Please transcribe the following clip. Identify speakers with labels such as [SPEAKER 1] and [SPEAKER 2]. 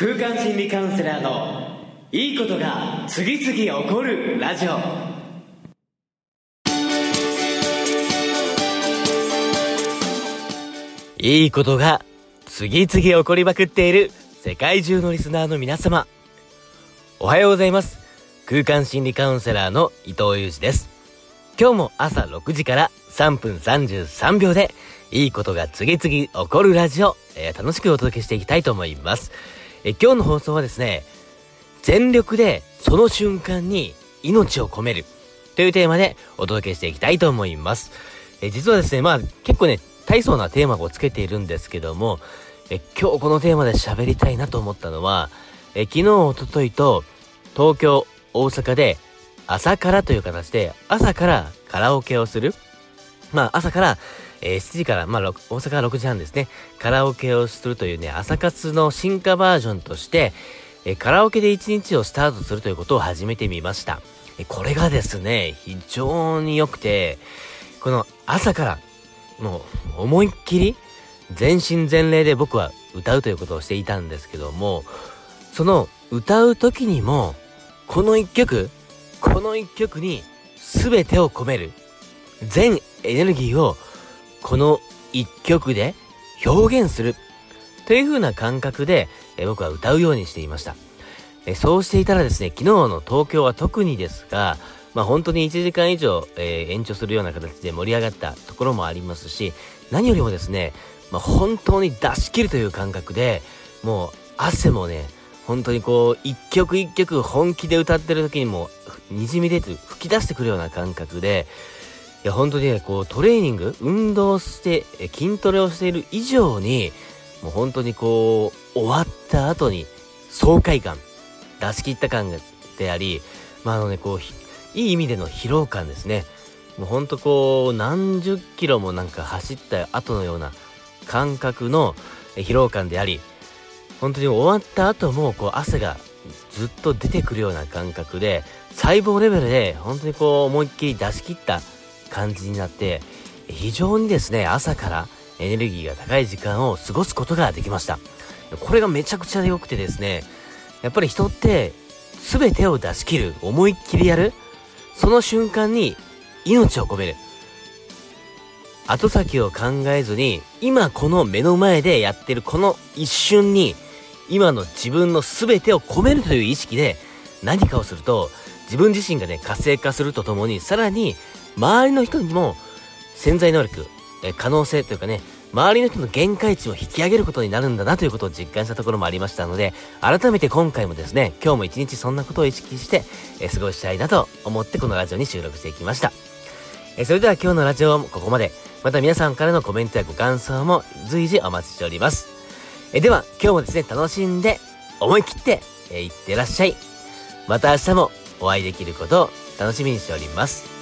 [SPEAKER 1] 空間心理カウンセラーのいいことが次々起こるラジオ。いいことが次々起こりまくっている世界中のリスナーの皆様。おはようございます。空間心理カウンセラーの伊藤裕二です。今日も朝6時から3分33秒でいいことが次々起こるラジオ、えー、楽しくお届けしていきたいと思います。え今日の放送はですね、全力でその瞬間に命を込めるというテーマでお届けしていきたいと思います。え実はですね、まあ結構ね、大層なテーマをつけているんですけども、え今日このテーマで喋りたいなと思ったのは、え昨日、おとといと東京、大阪で朝からという形で、朝からカラオケをする。まあ、朝から、えー、7時から、まあ、大阪6時半ですね、カラオケをするというね、朝活の進化バージョンとして、えー、カラオケで1日をスタートするということを始めてみました。えー、これがですね、非常に良くて、この朝から、もう、思いっきり、全身全霊で僕は歌うということをしていたんですけども、その歌う時にも、この一曲、この一曲に全てを込める。全エネルギーをこの一曲で表現する。という風な感覚で、僕は歌うようにしていました。そうしていたらですね、昨日の東京は特にですが、まあ本当に1時間以上、延長するような形で盛り上がったところもありますし、何よりもですね、まあ本当に出し切るという感覚で、もう汗もね、本当にこう、一曲一曲本気で歌ってる時にも、にじみ出て、吹き出してくるような感覚で、いや、本当にね、こう、トレーニング、運動して、筋トレをしている以上に、もう本当にこう、終わった後に、爽快感、出し切った感であり、まあ、あのね、こう、いい意味での疲労感ですね。もうほんとこう、何十キロもなんか走った後のような感覚の疲労感であり、本当に終わった後もこう汗がずっと出てくるような感覚で細胞レベルで本当にこう思いっきり出し切った感じになって非常にですね朝からエネルギーが高い時間を過ごすことができました。これがめちゃくちゃ良くてですねやっぱり人って全てを出し切る思いっきりやるその瞬間に命を込める。後先を考えずに今この目の前でやってるこの一瞬に今の自分の全てを込めるという意識で何かをすると自分自身がね活性化するとともにさらに周りの人にも潜在能力え可能性というかね周りの人の限界値を引き上げることになるんだなということを実感したところもありましたので改めて今回もですね今日も一日そんなことを意識してえ過ごしたいなと思ってこのラジオに収録していきましたえそれでは今日のラジオもここまでまた皆さんからのコメントやご感想も随時お待ちしておりますえでは、今日もですね、楽しんで、思い切って、えいってらっしゃい。また明日もお会いできることを楽しみにしております。